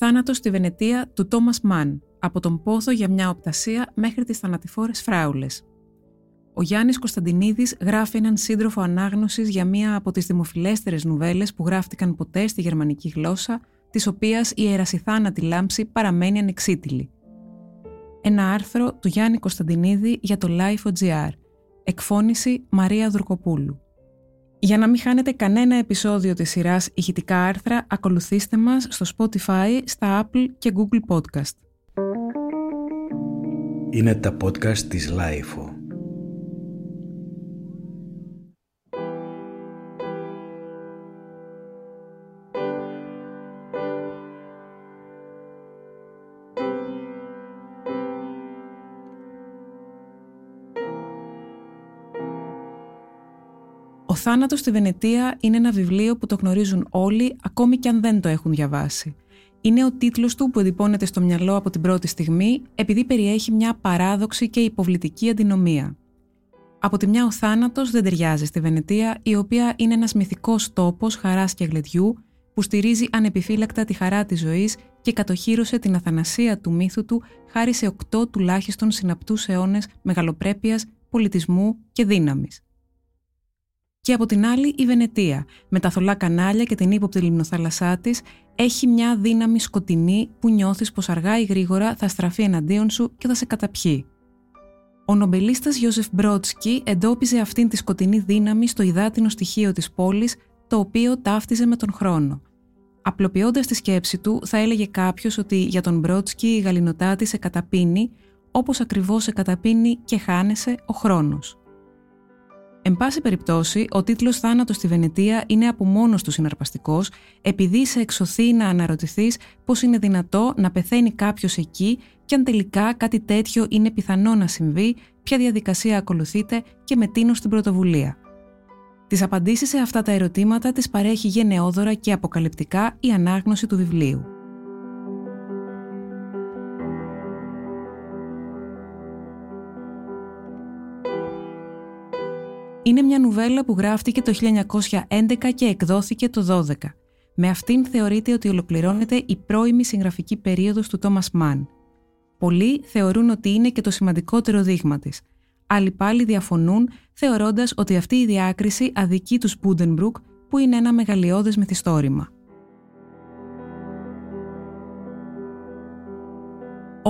Θάνατος στη Βενετία του Τόμας Μαν, από τον πόθο για μια οπτασία μέχρι τις θανατηφόρες φράουλες. Ο Γιάννης Κωνσταντινίδης γράφει έναν σύντροφο ανάγνωσης για μία από τις δημοφιλέστερες νουβέλες που γράφτηκαν ποτέ στη γερμανική γλώσσα, της οποίας η ερασιθάνατη λάμψη παραμένει ανεξίτηλη. Ένα άρθρο του Γιάννη Κωνσταντινίδη για το Life.gr. Εκφώνηση Μαρία Δουρκοπούλου. Για να μην χάνετε κανένα επεισόδιο της σειράς ηχητικά άρθρα, ακολουθήστε μας στο Spotify, στα Apple και Google Podcast. Είναι τα podcast της Lifeo. Θάνατο στη Βενετία είναι ένα βιβλίο που το γνωρίζουν όλοι, ακόμη και αν δεν το έχουν διαβάσει. Είναι ο τίτλος του που εντυπώνεται στο μυαλό από την πρώτη στιγμή, επειδή περιέχει μια παράδοξη και υποβλητική αντινομία. Από τη μια ο θάνατος δεν ταιριάζει στη Βενετία, η οποία είναι ένας μυθικός τόπος χαράς και γλεντιού, που στηρίζει ανεπιφύλακτα τη χαρά της ζωής και κατοχύρωσε την αθανασία του μύθου του χάρη σε οκτώ τουλάχιστον συναπτούς αιώνες μεγαλοπρέπειας, πολιτισμού και δύναμης και από την άλλη η Βενετία, με τα θολά κανάλια και την ύποπτη λιμνοθάλασσά της, έχει μια δύναμη σκοτεινή που νιώθεις πως αργά ή γρήγορα θα στραφεί εναντίον σου και θα σε καταπιεί. Ο νομπελίστας Γιώσεφ Μπρότσκι εντόπιζε αυτήν τη σκοτεινή δύναμη στο υδάτινο στοιχείο της πόλης, το οποίο ταύτιζε με τον χρόνο. Απλοποιώντας τη σκέψη του, θα έλεγε κάποιος ότι για τον Μπρότσκι η γαλινοτάτη σε καταπίνει, όπως ακριβώς σε καταπίνει και χάνεσαι ο χρόνος. Εν πάση περιπτώσει, ο τίτλος Θάνατος στη Βενετία είναι από μόνος του συναρπαστικός, επειδή σε εξωθεί να αναρωτηθείς πώς είναι δυνατό να πεθαίνει κάποιος εκεί και αν τελικά κάτι τέτοιο είναι πιθανό να συμβεί, ποια διαδικασία ακολουθείται και με τίνο στην πρωτοβουλία. Τις απαντήσεις σε αυτά τα ερωτήματα τις παρέχει γενναιόδωρα και αποκαλυπτικά η ανάγνωση του βιβλίου. Είναι μια νουβέλα που γράφτηκε το 1911 και εκδόθηκε το 12. Με αυτήν θεωρείται ότι ολοκληρώνεται η πρώιμη συγγραφική περίοδος του Τόμας Μαν. Πολλοί θεωρούν ότι είναι και το σημαντικότερο δείγμα της. Άλλοι πάλι διαφωνούν θεωρώντας ότι αυτή η διάκριση αδικεί τους Μπούντενμπρουκ που είναι ένα μεγαλειώδες μυθιστόρημα.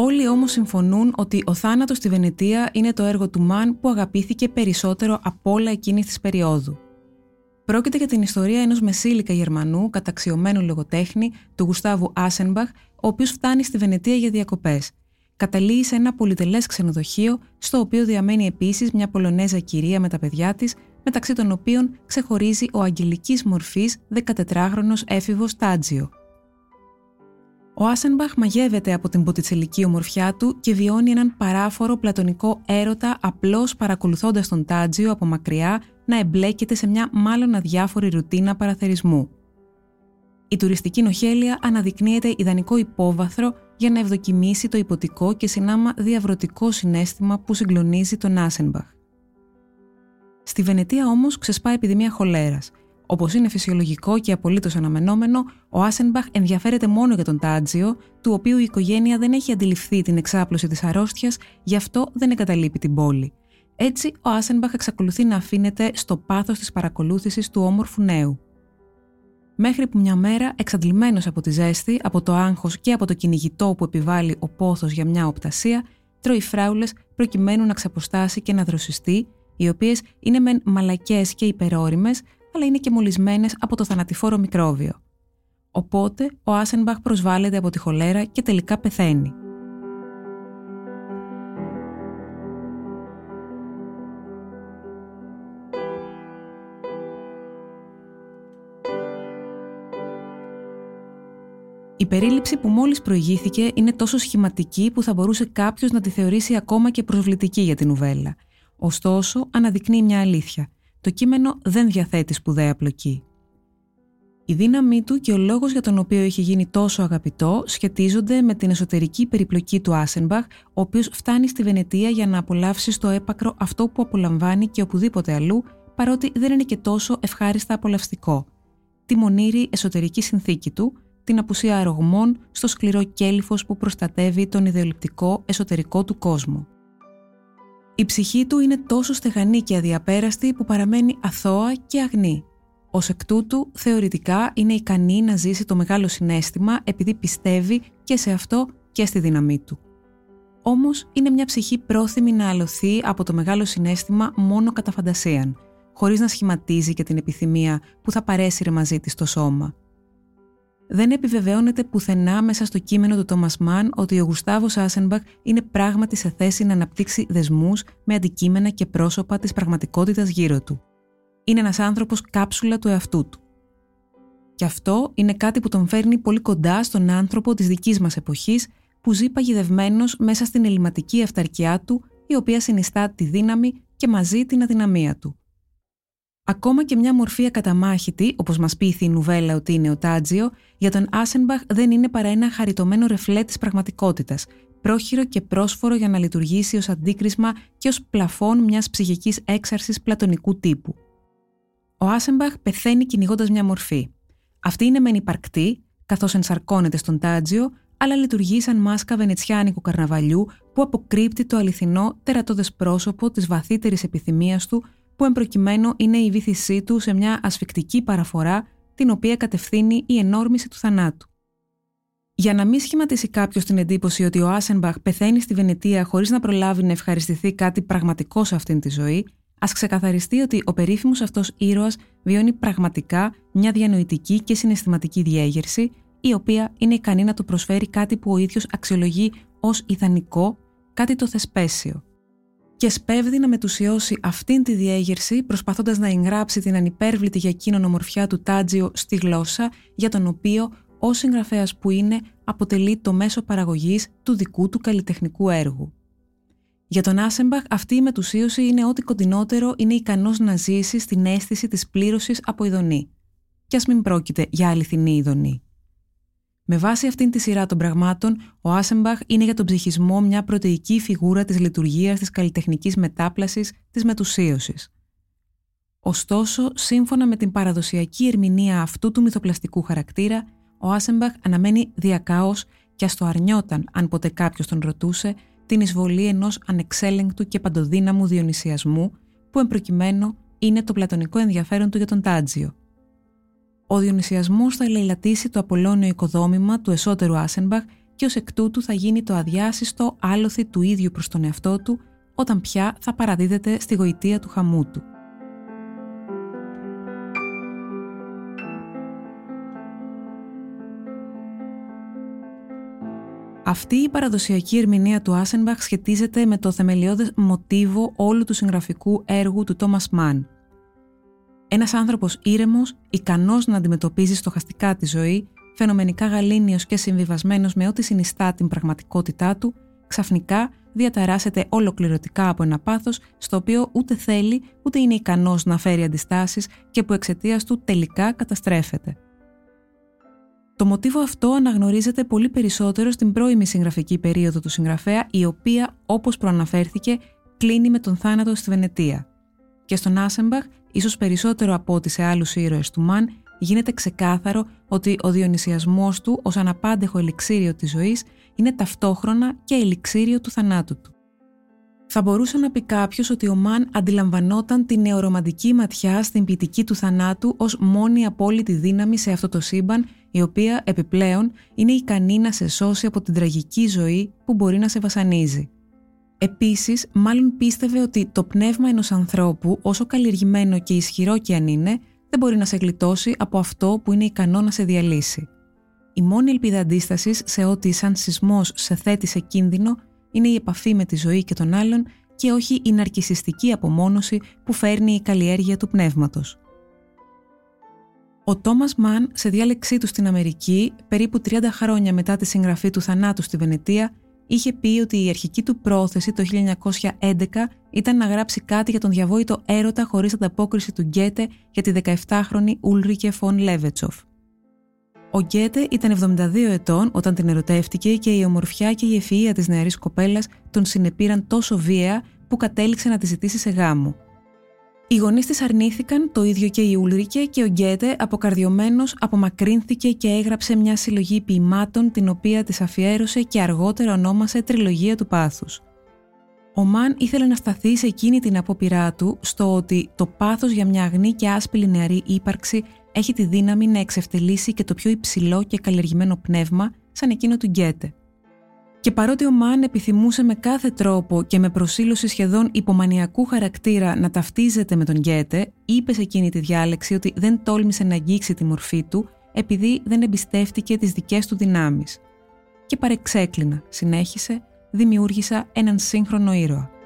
Όλοι όμως συμφωνούν ότι ο θάνατος στη Βενετία είναι το έργο του Μαν που αγαπήθηκε περισσότερο από όλα εκείνη της περίοδου. Πρόκειται για την ιστορία ενός μεσήλικα Γερμανού καταξιωμένου λογοτέχνη, του Γουστάβου Άσενμπαχ, ο οποίος φτάνει στη Βενετία για διακοπές. Καταλήγει σε ένα πολυτελές ξενοδοχείο, στο οποίο διαμένει επίσης μια Πολωνέζα κυρία με τα παιδιά της, μεταξύ των οποίων ξεχωρίζει ο αγγελικής μορφής 14χρονος έφηβος Τάτζιο. Ο Άσενμπαχ μαγεύεται από την ποτιτσελική ομορφιά του και βιώνει έναν παράφορο πλατωνικό έρωτα απλώς παρακολουθώντας τον Τάτζιο από μακριά να εμπλέκεται σε μια μάλλον αδιάφορη ρουτίνα παραθερισμού. Η τουριστική νοχέλια αναδεικνύεται ιδανικό υπόβαθρο για να ευδοκιμήσει το υποτικό και συνάμα διαβρωτικό συνέστημα που συγκλονίζει τον Άσενμπαχ. Στη Βενετία όμως ξεσπά επιδημία χολέρας Όπως είναι φυσιολογικό και απολύτως αναμενόμενο, ο Άσενμπαχ ενδιαφέρεται μόνο για τον Τάτζιο, του οποίου η οικογένεια δεν έχει αντιληφθεί την εξάπλωση της αρρώστιας, γι' αυτό δεν εγκαταλείπει την πόλη. Έτσι, ο Άσενμπαχ εξακολουθεί να αφήνεται στο πάθος της παρακολούθησης του όμορφου νέου. Μέχρι που μια μέρα, εξαντλημένος από τη ζέστη, από το άγχος και από το κυνηγητό που επιβάλλει ο πόθος για μια οπτασία, τρώει φράουλες προκειμένου να ξαποστάσει και να δροσιστεί, οι οποίες είναι μεν μαλακές και υπερόρημε, αλλά είναι και μολυσμένες από το θανατηφόρο μικρόβιο. Οπότε ο Άσενμπαχ προσβάλλεται από τη χολέρα και τελικά πεθαίνει. Η περίληψη που μόλις προηγήθηκε είναι τόσο σχηματική που θα μπορούσε κάποιος να τη θεωρήσει ακόμα και προσβλητική για την ουβέλα. Ωστόσο, αναδεικνύει μια αλήθεια το κείμενο δεν διαθέτει σπουδαία πλοκή. Η δύναμή του και ο λόγος για τον οποίο έχει γίνει τόσο αγαπητό σχετίζονται με την εσωτερική περιπλοκή του Άσενμπαχ, ο οποίος φτάνει στη Βενετία για να απολαύσει στο έπακρο αυτό που απολαμβάνει και οπουδήποτε αλλού, παρότι δεν είναι και τόσο ευχάριστα απολαυστικό. Τη μονήρη εσωτερική συνθήκη του, την απουσία αερογμών στο σκληρό κέλυφος που προστατεύει τον ιδεολειπτικό εσωτερικό του κόσμο. Η ψυχή του είναι τόσο στεγανή και αδιαπέραστη που παραμένει αθώα και αγνή. Ω εκ τούτου, θεωρητικά είναι ικανή να ζήσει το μεγάλο συνέστημα επειδή πιστεύει και σε αυτό και στη δύναμή του. Όμως είναι μια ψυχή πρόθυμη να αλωθεί από το μεγάλο συνέστημα μόνο κατά φαντασίαν, χωρίς να σχηματίζει και την επιθυμία που θα παρέσυρε μαζί της το σώμα. Δεν επιβεβαιώνεται πουθενά μέσα στο κείμενο του Τόμας Μαν ότι ο Γουστάβος Άσενμπαχ είναι πράγματι σε θέση να αναπτύξει δεσμούς με αντικείμενα και πρόσωπα της πραγματικότητας γύρω του. Είναι ένας άνθρωπος κάψουλα του εαυτού του. Και αυτό είναι κάτι που τον φέρνει πολύ κοντά στον άνθρωπο της δικής μας εποχής που ζει παγιδευμένος μέσα στην ελληματική αυταρκιά του η οποία συνιστά τη δύναμη και μαζί την αδυναμία του. Ακόμα και μια μορφή ακαταμάχητη, όπως μας πείθει η νουβέλα ότι είναι ο Τάτζιο, για τον Άσενμπαχ δεν είναι παρά ένα χαριτωμένο ρεφλέ της πραγματικότητας, πρόχειρο και πρόσφορο για να λειτουργήσει ως αντίκρισμα και ως πλαφόν μιας ψυχικής έξαρσης πλατωνικού τύπου. Ο Άσενμπαχ πεθαίνει κυνηγώντας μια μορφή. Αυτή είναι μεν υπαρκτή, καθώς ενσαρκώνεται στον Τάτζιο, αλλά λειτουργεί σαν μάσκα βενετσιάνικου καρναβαλιού που αποκρύπτει το αληθινό τερατώδες πρόσωπο της βαθύτερης επιθυμίας του που εμπροκειμένου είναι η βήθησή του σε μια ασφικτική παραφορά την οποία κατευθύνει η ενόρμηση του θανάτου. Για να μην σχηματίσει κάποιος την εντύπωση ότι ο Άσενμπαχ πεθαίνει στη Βενετία χωρίς να προλάβει να ευχαριστηθεί κάτι πραγματικό σε αυτήν τη ζωή, ας ξεκαθαριστεί ότι ο περίφημος αυτός ήρωας βιώνει πραγματικά μια διανοητική και συναισθηματική διέγερση, η οποία είναι ικανή να του προσφέρει κάτι που ο ίδιος αξιολογεί ως ιδανικό, κάτι το θεσπέσιο και σπέβδει να μετουσιώσει αυτήν τη διέγερση προσπαθώντας να εγγράψει την ανυπέρβλητη για εκείνον ομορφιά του Τάτζιο στη γλώσσα για τον οποίο ο συγγραφέας που είναι αποτελεί το μέσο παραγωγής του δικού του καλλιτεχνικού έργου. Για τον Άσεμπαχ αυτή η μετουσίωση είναι ό,τι κοντινότερο είναι ικανός να ζήσει στην αίσθηση της πλήρωσης από ειδονή. Κι ας μην πρόκειται για αληθινή ειδονή. Με βάση αυτήν τη σειρά των πραγμάτων, ο Άσεμπαχ είναι για τον ψυχισμό μια πρωτεϊκή φιγούρα της λειτουργίας της καλλιτεχνικής μετάπλασης της μετουσίωσης. Ωστόσο, σύμφωνα με την παραδοσιακή ερμηνεία αυτού του μυθοπλαστικού χαρακτήρα, ο Άσεμπαχ αναμένει διακάω και ας το αρνιόταν αν ποτέ κάποιος τον ρωτούσε την εισβολή ενός ανεξέλεγκτου και παντοδύναμου διονυσιασμού, που εμπροκειμένου είναι το πλατωνικό ενδιαφέρον του για τον Τάτζιο, ο Διονυσιασμός θα ελεηλατήσει το απολώνιο οικοδόμημα του εσωτερού Άσενμπαχ και ως εκ τούτου θα γίνει το αδιάσυστο άλοθη του ίδιου προς τον εαυτό του όταν πια θα παραδίδεται στη γοητεία του χαμού του. Αυτή η παραδοσιακή ερμηνεία του Άσενμπαχ σχετίζεται με το θεμελιώδες μοτίβο όλου του συγγραφικού έργου του Τόμας Μαν, ένας άνθρωπος ήρεμος, ικανός να αντιμετωπίζει στοχαστικά τη ζωή, φαινομενικά γαλήνιος και συμβιβασμένος με ό,τι συνιστά την πραγματικότητά του, ξαφνικά διαταράσσεται ολοκληρωτικά από ένα πάθος στο οποίο ούτε θέλει ούτε είναι ικανός να φέρει αντιστάσεις και που εξαιτίας του τελικά καταστρέφεται. Το μοτίβο αυτό αναγνωρίζεται πολύ περισσότερο στην πρώιμη συγγραφική περίοδο του συγγραφέα, η οποία, όπως προαναφέρθηκε, κλείνει με τον θάνατο στη Βενετία. Και στον Άσεμπαχ ίσως περισσότερο από ό,τι σε άλλους ήρωες του Μαν, γίνεται ξεκάθαρο ότι ο διονυσιασμός του ως αναπάντεχο ελιξίριο της ζωής είναι ταυτόχρονα και ελιξίριο του θανάτου του. Θα μπορούσε να πει κάποιος ότι ο Μαν αντιλαμβανόταν την νεορομαντική ματιά στην ποιητική του θανάτου ως μόνη απόλυτη δύναμη σε αυτό το σύμπαν, η οποία επιπλέον είναι ικανή να σε σώσει από την τραγική ζωή που μπορεί να σε βασανίζει. Επίσης, μάλλον πίστευε ότι το πνεύμα ενός ανθρώπου, όσο καλλιεργημένο και ισχυρό και αν είναι, δεν μπορεί να σε γλιτώσει από αυτό που είναι ικανό να σε διαλύσει. Η μόνη ελπίδα αντίστασης σε ό,τι σαν σεισμός σε θέτει σε κίνδυνο είναι η επαφή με τη ζωή και τον άλλον και όχι η ναρκισιστική απομόνωση που φέρνει η καλλιέργεια του πνεύματος. Ο Τόμας Μαν, σε διάλεξή του στην Αμερική, περίπου 30 χρόνια μετά τη συγγραφή του θανάτου στη Βενετία, είχε πει ότι η αρχική του πρόθεση το 1911 ήταν να γράψει κάτι για τον διαβόητο έρωτα χωρίς ανταπόκριση του Γκέτε για τη 17χρονη Ούλρικε Φον Λέβετσοφ. Ο Γκέτε ήταν 72 ετών όταν την ερωτεύτηκε και η ομορφιά και η ευφυΐα της νεαρής κοπέλας τον συνεπήραν τόσο βία που κατέληξε να τη ζητήσει σε γάμο. Οι γονείς της αρνήθηκαν, το ίδιο και η Ούλρικε και ο Γκέτε, αποκαρδιωμένος, απομακρύνθηκε και έγραψε μια συλλογή ποιημάτων, την οποία της αφιέρωσε και αργότερα ονόμασε Τριλογία του Πάθους. Ο Μαν ήθελε να σταθεί σε εκείνη την απόπειρά του στο ότι το πάθος για μια αγνή και άσπηλη νεαρή ύπαρξη έχει τη δύναμη να εξευτελίσει και το πιο υψηλό και καλλιεργημένο πνεύμα σαν εκείνο του Γκέτε. Και παρότι ο Μαν επιθυμούσε με κάθε τρόπο και με προσήλωση σχεδόν υπομανιακού χαρακτήρα να ταυτίζεται με τον Γκέτε, είπε σε εκείνη τη διάλεξη ότι δεν τόλμησε να αγγίξει τη μορφή του επειδή δεν εμπιστεύτηκε τις δικές του δυνάμεις. Και παρεξέκλεινα, συνέχισε, δημιούργησα έναν σύγχρονο ήρωα.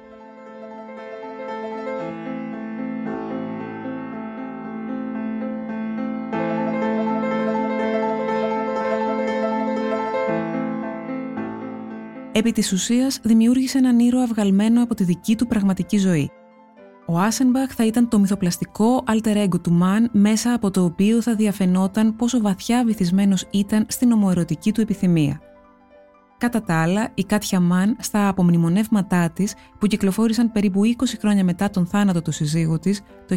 Επί της ουσίας δημιούργησε έναν ήρωα βγαλμένο από τη δική του πραγματική ζωή. Ο Άσενμπαχ θα ήταν το μυθοπλαστικό alter ego του Μαν μέσα από το οποίο θα διαφαινόταν πόσο βαθιά βυθισμένος ήταν στην ομοερωτική του επιθυμία. Κατά τα άλλα, η Κάτια Μαν στα απομνημονεύματά της που κυκλοφόρησαν περίπου 20 χρόνια μετά τον θάνατο του συζύγου της το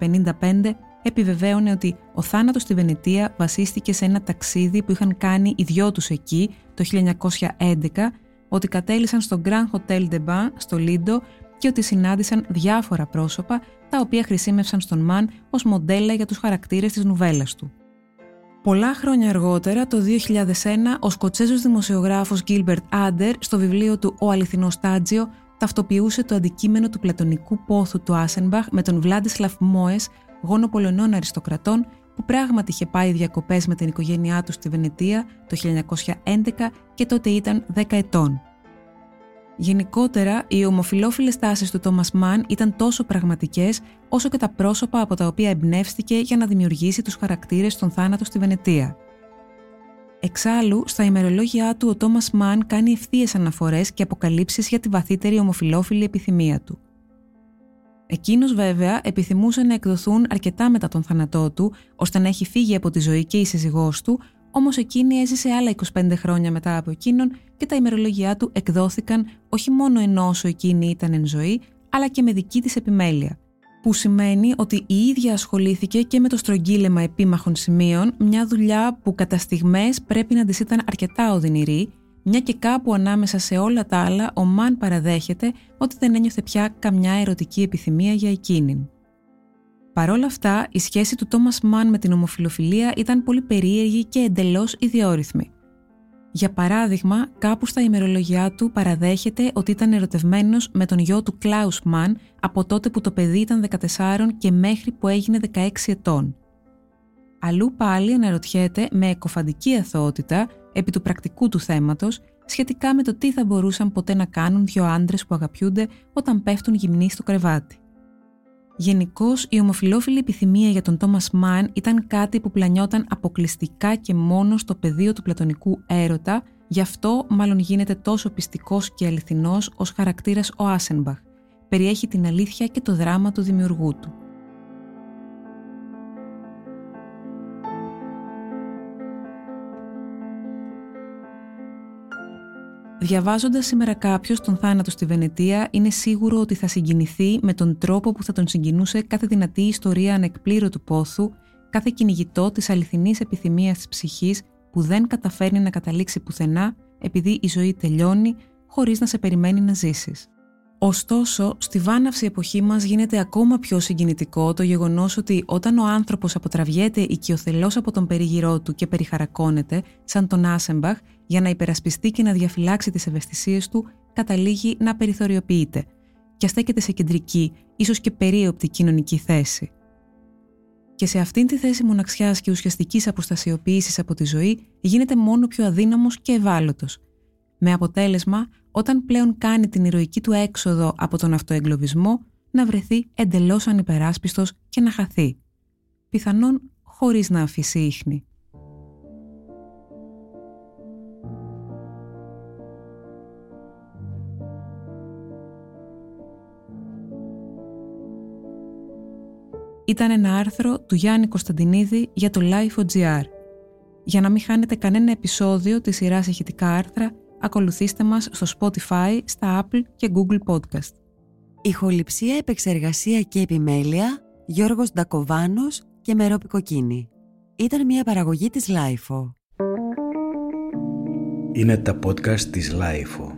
1955 επιβεβαίωνε ότι ο θάνατος στη Βενετία βασίστηκε σε ένα ταξίδι που είχαν κάνει οι δυο τους εκεί το 1911, ότι κατέλησαν στο Grand Hotel de Bain στο Λίντο και ότι συνάντησαν διάφορα πρόσωπα τα οποία χρησιμεύσαν στον Μαν ως μοντέλα για τους χαρακτήρες της νουβέλας του. Πολλά χρόνια αργότερα, το 2001, ο Σκοτσέζος δημοσιογράφος Gilbert Άντερ στο βιβλίο του «Ο αληθινός Στάτζιο» ταυτοποιούσε το αντικείμενο του πλατωνικού πόθου του Άσενμπαχ με τον Βλάντισλαφ Μόες γόνο Πολωνών αριστοκρατών που πράγματι είχε πάει διακοπές με την οικογένειά του στη Βενετία το 1911 και τότε ήταν 10 ετών. Γενικότερα, οι ομοφιλόφιλες τάσεις του Τόμας Μαν ήταν τόσο πραγματικές όσο και τα πρόσωπα από τα οποία εμπνεύστηκε για να δημιουργήσει τους χαρακτήρες στον θάνατο στη Βενετία. Εξάλλου, στα ημερολόγια του ο Τόμας Μαν κάνει ευθείες αναφορές και αποκαλύψεις για τη βαθύτερη ομοφιλόφιλη επιθυμία του. Εκείνος βέβαια επιθυμούσε να εκδοθούν αρκετά μετά τον θάνατό του, ώστε να έχει φύγει από τη ζωή και η σύζυγός του, όμως εκείνη έζησε άλλα 25 χρόνια μετά από εκείνον και τα ημερολογιά του εκδόθηκαν όχι μόνο ενώ όσο εκείνη ήταν εν ζωή, αλλά και με δική της επιμέλεια. Που σημαίνει ότι η ίδια ασχολήθηκε και με το στρογγύλεμα επίμαχων σημείων, μια δουλειά που κατά στιγμές πρέπει να της ήταν αρκετά οδυνηρή μια και κάπου ανάμεσα σε όλα τα άλλα ο Μαν παραδέχεται ότι δεν ένιωθε πια καμιά ερωτική επιθυμία για εκείνην. Παρ' όλα αυτά, η σχέση του Τόμας Μαν με την ομοφιλοφιλία ήταν πολύ περίεργη και εντελώς ιδιόρυθμη. Για παράδειγμα, κάπου στα ημερολογιά του παραδέχεται ότι ήταν ερωτευμένος με τον γιο του Κλάους Μαν από τότε που το παιδί ήταν 14 και μέχρι που έγινε 16 ετών. Αλλού πάλι αναρωτιέται με εκοφαντική αθωότητα επί του πρακτικού του θέματος σχετικά με το τι θα μπορούσαν ποτέ να κάνουν δύο άντρες που αγαπιούνται όταν πέφτουν γυμνοί στο κρεβάτι. Γενικώς, η ομοφιλόφιλη επιθυμία για τον Τόμα Μαν ήταν κάτι που πλανιόταν αποκλειστικά και μόνο στο πεδίο του πλατωνικού έρωτα, γι' αυτό μάλλον γίνεται τόσο πιστικός και αληθινός ως χαρακτήρας ο Άσενμπαχ. Περιέχει την αλήθεια και το δράμα του δημιουργού του. Διαβάζοντας σήμερα κάποιος τον θάνατο στη Βενετία, είναι σίγουρο ότι θα συγκινηθεί με τον τρόπο που θα τον συγκινούσε κάθε δυνατή ιστορία ανεκπλήρωτου πόθου, κάθε κυνηγητό της αληθινής επιθυμίας της ψυχής που δεν καταφέρνει να καταλήξει πουθενά επειδή η ζωή τελειώνει χωρίς να σε περιμένει να ζήσεις. Ωστόσο, στη βάναυση εποχή μας γίνεται ακόμα πιο συγκινητικό το γεγονός ότι όταν ο άνθρωπος αποτραβιέται οικειοθελώς από τον περίγυρό του και περιχαρακώνεται, σαν τον Άσεμπαχ, για να υπερασπιστεί και να διαφυλάξει τις ευαισθησίες του, καταλήγει να περιθωριοποιείται και στέκεται σε κεντρική, ίσως και περίοπτη κοινωνική θέση. Και σε αυτήν τη θέση μοναξιάς και ουσιαστικής αποστασιοποίησης από τη ζωή, γίνεται μόνο πιο αδύναμος και ευάλωτος, με αποτέλεσμα όταν πλέον κάνει την ηρωική του έξοδο από τον αυτοεγκλωβισμό να βρεθεί εντελώς ανυπεράσπιστος και να χαθεί. Πιθανόν χωρίς να αφήσει ίχνη. Ήταν ένα άρθρο του Γιάννη Κωνσταντινίδη για το Life.gr. Για να μην χάνετε κανένα επεισόδιο της σειράς ηχητικά άρθρα ακολουθήστε μας στο Spotify, στα Apple και Google Podcast. Ηχοληψία, επεξεργασία και επιμέλεια Γιώργος Ντακοβάνος και Μερόπη Κοκκίνη. Ήταν μια παραγωγή της LIFO. Είναι τα podcast της LIFO.